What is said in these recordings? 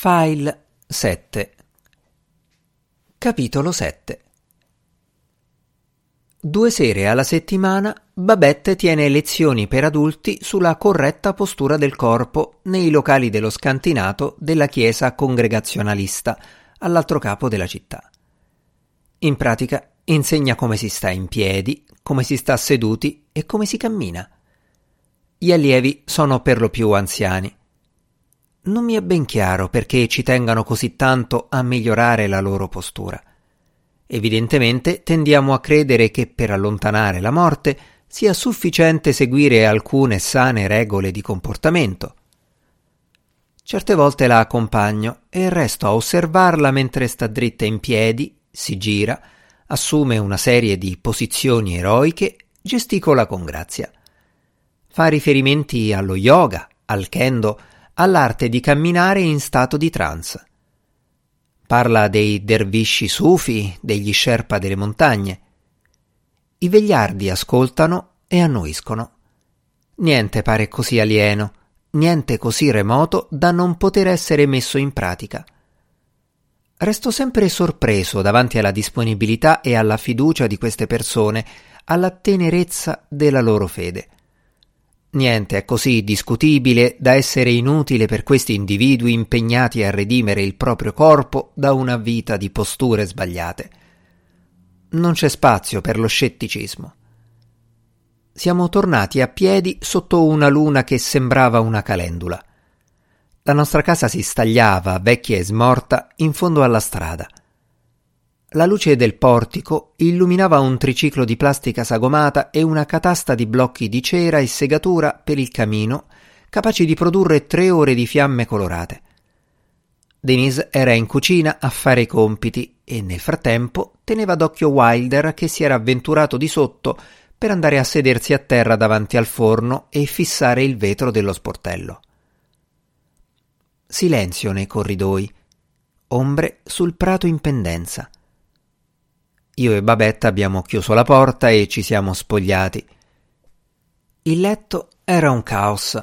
File 7 Capitolo 7 Due sere alla settimana Babette tiene lezioni per adulti sulla corretta postura del corpo nei locali dello scantinato della chiesa congregazionalista all'altro capo della città. In pratica insegna come si sta in piedi, come si sta seduti e come si cammina. Gli allievi sono per lo più anziani. Non mi è ben chiaro perché ci tengano così tanto a migliorare la loro postura. Evidentemente tendiamo a credere che per allontanare la morte sia sufficiente seguire alcune sane regole di comportamento. Certe volte la accompagno e resto a osservarla mentre sta dritta in piedi, si gira, assume una serie di posizioni eroiche, gesticola con grazia. Fa riferimenti allo yoga, al kendo, all'arte di camminare in stato di trance. Parla dei dervisci sufi, degli sherpa delle montagne. I vegliardi ascoltano e annuiscono. Niente pare così alieno, niente così remoto da non poter essere messo in pratica. Resto sempre sorpreso davanti alla disponibilità e alla fiducia di queste persone, alla tenerezza della loro fede. Niente è così discutibile da essere inutile per questi individui impegnati a redimere il proprio corpo da una vita di posture sbagliate. Non c'è spazio per lo scetticismo. Siamo tornati a piedi sotto una luna che sembrava una calendula. La nostra casa si stagliava, vecchia e smorta, in fondo alla strada. La luce del portico illuminava un triciclo di plastica sagomata e una catasta di blocchi di cera e segatura per il camino, capaci di produrre tre ore di fiamme colorate. Denise era in cucina a fare i compiti e nel frattempo teneva d'occhio Wilder che si era avventurato di sotto per andare a sedersi a terra davanti al forno e fissare il vetro dello sportello. Silenzio nei corridoi, ombre sul prato in pendenza. Io e Babetta abbiamo chiuso la porta e ci siamo spogliati. Il letto era un caos.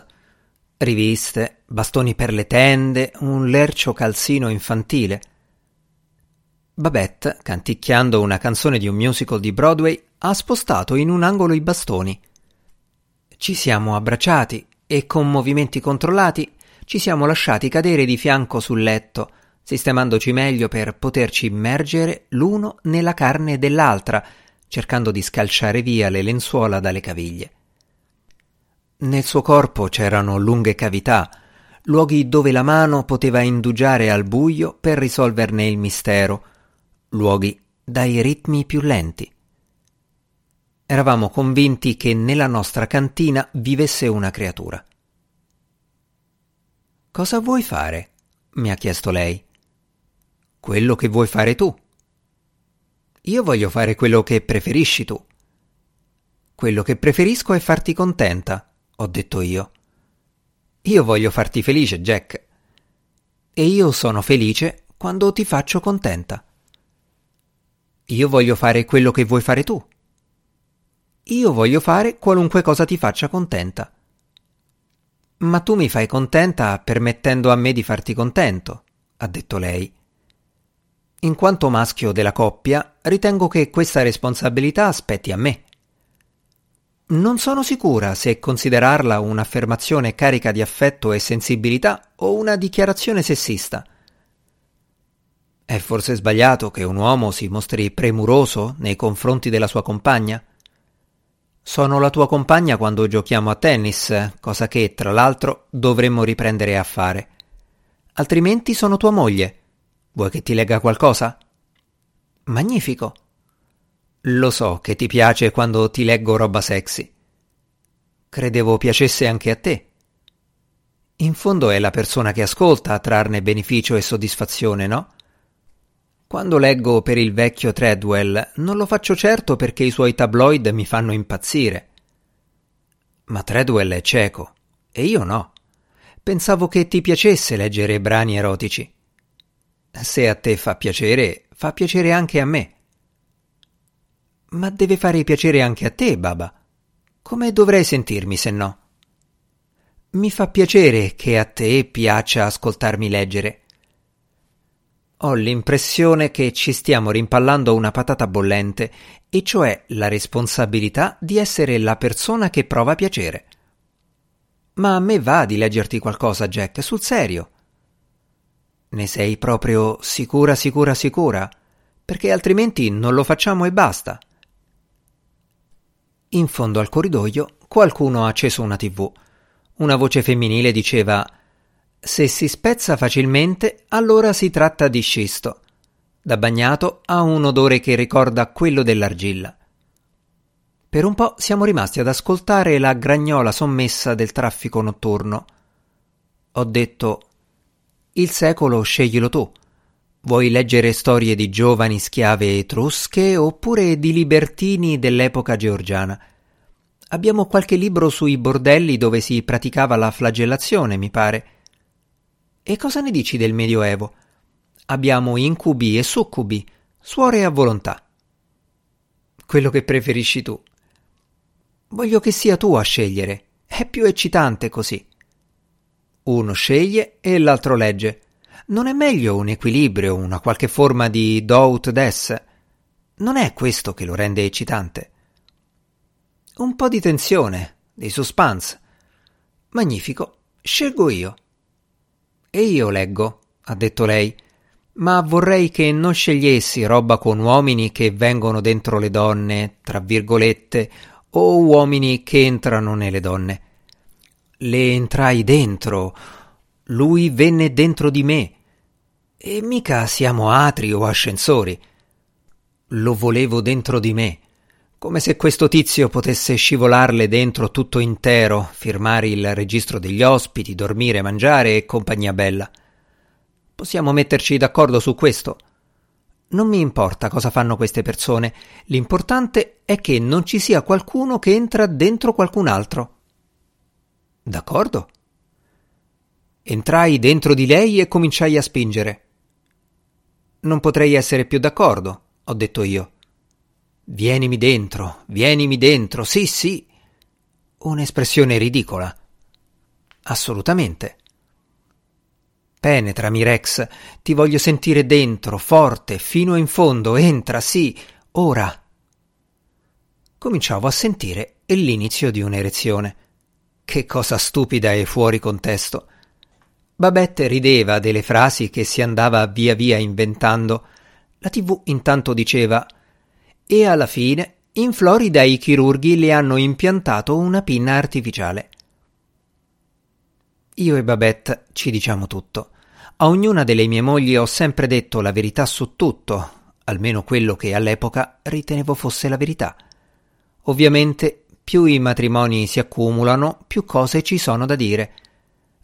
Riviste, bastoni per le tende, un lercio calzino infantile. Babette, canticchiando una canzone di un musical di Broadway, ha spostato in un angolo i bastoni. Ci siamo abbracciati e con movimenti controllati ci siamo lasciati cadere di fianco sul letto, sistemandoci meglio per poterci immergere l'uno nella carne dell'altra, cercando di scalciare via le lenzuola dalle caviglie. Nel suo corpo c'erano lunghe cavità, luoghi dove la mano poteva indugiare al buio per risolverne il mistero, luoghi dai ritmi più lenti. Eravamo convinti che nella nostra cantina vivesse una creatura. Cosa vuoi fare? mi ha chiesto lei quello che vuoi fare tu. Io voglio fare quello che preferisci tu. Quello che preferisco è farti contenta, ho detto io. Io voglio farti felice, Jack. E io sono felice quando ti faccio contenta. Io voglio fare quello che vuoi fare tu. Io voglio fare qualunque cosa ti faccia contenta. Ma tu mi fai contenta permettendo a me di farti contento, ha detto lei. In quanto maschio della coppia, ritengo che questa responsabilità aspetti a me. Non sono sicura se considerarla un'affermazione carica di affetto e sensibilità o una dichiarazione sessista. È forse sbagliato che un uomo si mostri premuroso nei confronti della sua compagna? Sono la tua compagna quando giochiamo a tennis, cosa che, tra l'altro, dovremmo riprendere a fare. Altrimenti sono tua moglie Vuoi che ti legga qualcosa? Magnifico. Lo so che ti piace quando ti leggo roba sexy. Credevo piacesse anche a te. In fondo è la persona che ascolta a trarne beneficio e soddisfazione, no? Quando leggo per il vecchio Treadwell non lo faccio certo perché i suoi tabloid mi fanno impazzire. Ma Treadwell è cieco e io no. Pensavo che ti piacesse leggere brani erotici. Se a te fa piacere, fa piacere anche a me. Ma deve fare piacere anche a te, Baba. Come dovrei sentirmi se no? Mi fa piacere che a te piaccia ascoltarmi leggere. Ho l'impressione che ci stiamo rimpallando una patata bollente, e cioè la responsabilità di essere la persona che prova piacere. Ma a me va di leggerti qualcosa, Jack, sul serio. Ne sei proprio sicura, sicura, sicura? Perché altrimenti non lo facciamo e basta. In fondo al corridoio qualcuno ha acceso una tv. Una voce femminile diceva Se si spezza facilmente, allora si tratta di scisto. Da bagnato ha un odore che ricorda quello dell'argilla. Per un po' siamo rimasti ad ascoltare la gragnola sommessa del traffico notturno. Ho detto Il secolo sceglilo tu. Vuoi leggere storie di giovani schiave etrusche oppure di libertini dell'epoca georgiana? Abbiamo qualche libro sui bordelli dove si praticava la flagellazione, mi pare. E cosa ne dici del Medioevo? Abbiamo incubi e succubi, suore a volontà. Quello che preferisci tu. Voglio che sia tu a scegliere. È più eccitante così. Uno sceglie e l'altro legge. Non è meglio un equilibrio, una qualche forma di do ut des? Non è questo che lo rende eccitante. Un po' di tensione, di suspense. Magnifico, scelgo io. E io leggo, ha detto lei, ma vorrei che non scegliessi roba con uomini che vengono dentro le donne, tra virgolette, o uomini che entrano nelle donne. Le entrai dentro. Lui venne dentro di me. E mica siamo atri o ascensori. Lo volevo dentro di me, come se questo tizio potesse scivolarle dentro tutto intero, firmare il registro degli ospiti, dormire, mangiare e compagnia bella. Possiamo metterci d'accordo su questo? Non mi importa cosa fanno queste persone, l'importante è che non ci sia qualcuno che entra dentro qualcun altro. D'accordo? Entrai dentro di lei e cominciai a spingere. Non potrei essere più d'accordo, ho detto io. Vienimi dentro, vienimi dentro, sì, sì. Un'espressione ridicola. Assolutamente. Penetrami, Rex. Ti voglio sentire dentro, forte, fino in fondo. Entra, sì, ora. Cominciavo a sentire l'inizio di un'erezione. Che cosa stupida e fuori contesto. Babette rideva delle frasi che si andava via via inventando. La tv intanto diceva e alla fine in Florida i chirurghi le hanno impiantato una pinna artificiale. Io e Babette ci diciamo tutto. A ognuna delle mie mogli ho sempre detto la verità su tutto, almeno quello che all'epoca ritenevo fosse la verità. Ovviamente, più i matrimoni si accumulano, più cose ci sono da dire.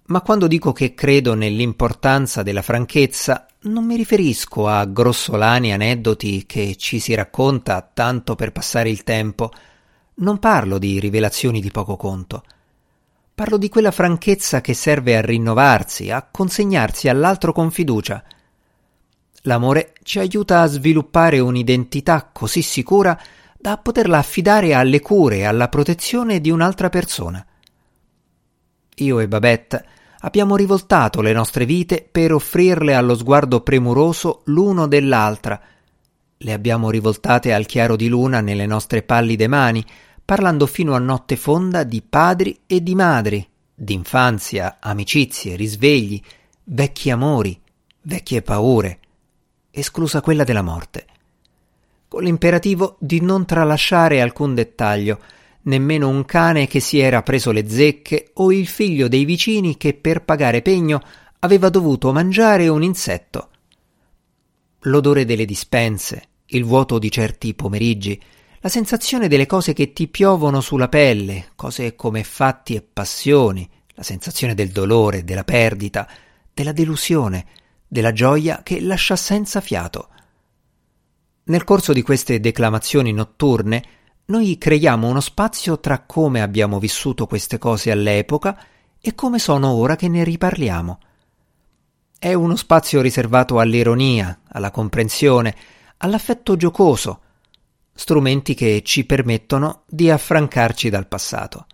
Ma quando dico che credo nell'importanza della franchezza, non mi riferisco a grossolani aneddoti che ci si racconta tanto per passare il tempo. Non parlo di rivelazioni di poco conto. Parlo di quella franchezza che serve a rinnovarsi, a consegnarsi all'altro con fiducia. L'amore ci aiuta a sviluppare un'identità così sicura da poterla affidare alle cure e alla protezione di un'altra persona. Io e Babette abbiamo rivoltato le nostre vite per offrirle allo sguardo premuroso l'uno dell'altra. Le abbiamo rivoltate al chiaro di luna nelle nostre pallide mani, parlando fino a notte fonda di padri e di madri, d'infanzia, amicizie, risvegli, vecchi amori, vecchie paure, esclusa quella della morte, con l'imperativo di non tralasciare alcun dettaglio, nemmeno un cane che si era preso le zecche o il figlio dei vicini che per pagare pegno aveva dovuto mangiare un insetto. L'odore delle dispense, il vuoto di certi pomeriggi, la sensazione delle cose che ti piovono sulla pelle, cose come fatti e passioni, la sensazione del dolore, della perdita, della delusione, della gioia che lascia senza fiato. Nel corso di queste declamazioni notturne, noi creiamo uno spazio tra come abbiamo vissuto queste cose all'epoca e come sono ora che ne riparliamo. È uno spazio riservato all'ironia, alla comprensione, all'affetto giocoso, strumenti che ci permettono di affrancarci dal passato.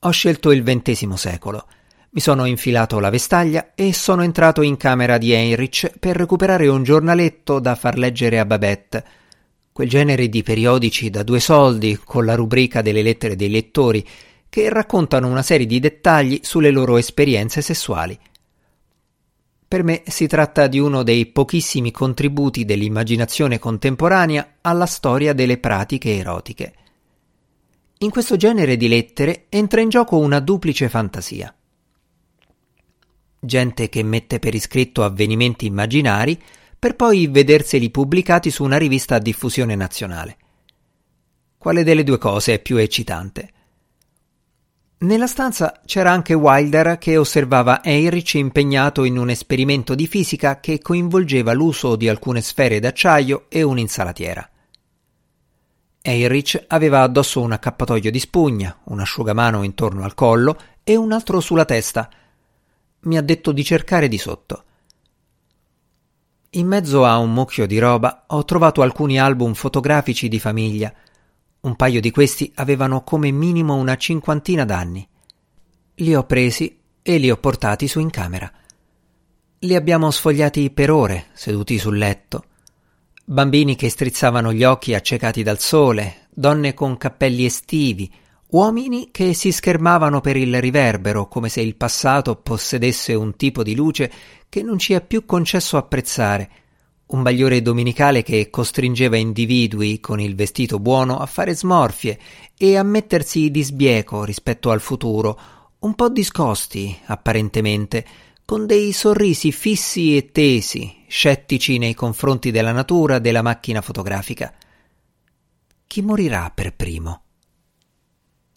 Ho scelto il XX secolo Mi sono infilato la vestaglia e sono entrato in camera di Heinrich per recuperare un giornaletto da far leggere a Babette. Quel genere di periodici da due soldi, con la rubrica delle lettere dei lettori, che raccontano una serie di dettagli sulle loro esperienze sessuali. Per me si tratta di uno dei pochissimi contributi dell'immaginazione contemporanea alla storia delle pratiche erotiche. In questo genere di lettere entra in gioco una duplice fantasia. Gente che mette per iscritto avvenimenti immaginari per poi vederseli pubblicati su una rivista a diffusione nazionale. Quale delle due cose è più eccitante? Nella stanza c'era anche Wilder che osservava Heinrich impegnato in un esperimento di fisica che coinvolgeva l'uso di alcune sfere d'acciaio e un'insalatiera. Heinrich aveva addosso un accappatoio di spugna, un asciugamano intorno al collo e un altro sulla testa. Mi ha detto di cercare di sotto. In mezzo a un mucchio di roba ho trovato alcuni album fotografici di famiglia – un paio di questi avevano come minimo una cinquantina d'anni. Li ho presi e li ho portati su in camera. Li abbiamo sfogliati per ore, seduti sul letto. Bambini che strizzavano gli occhi accecati dal sole, donne con cappelli estivi, uomini che si schermavano per il riverbero come se il passato possedesse un tipo di luce che non ci è più concesso apprezzare un bagliore domenicale che costringeva individui con il vestito buono a fare smorfie e a mettersi di sbieco rispetto al futuro, un po' discosti, apparentemente, con dei sorrisi fissi e tesi, scettici nei confronti della natura della macchina fotografica. Chi morirà per primo?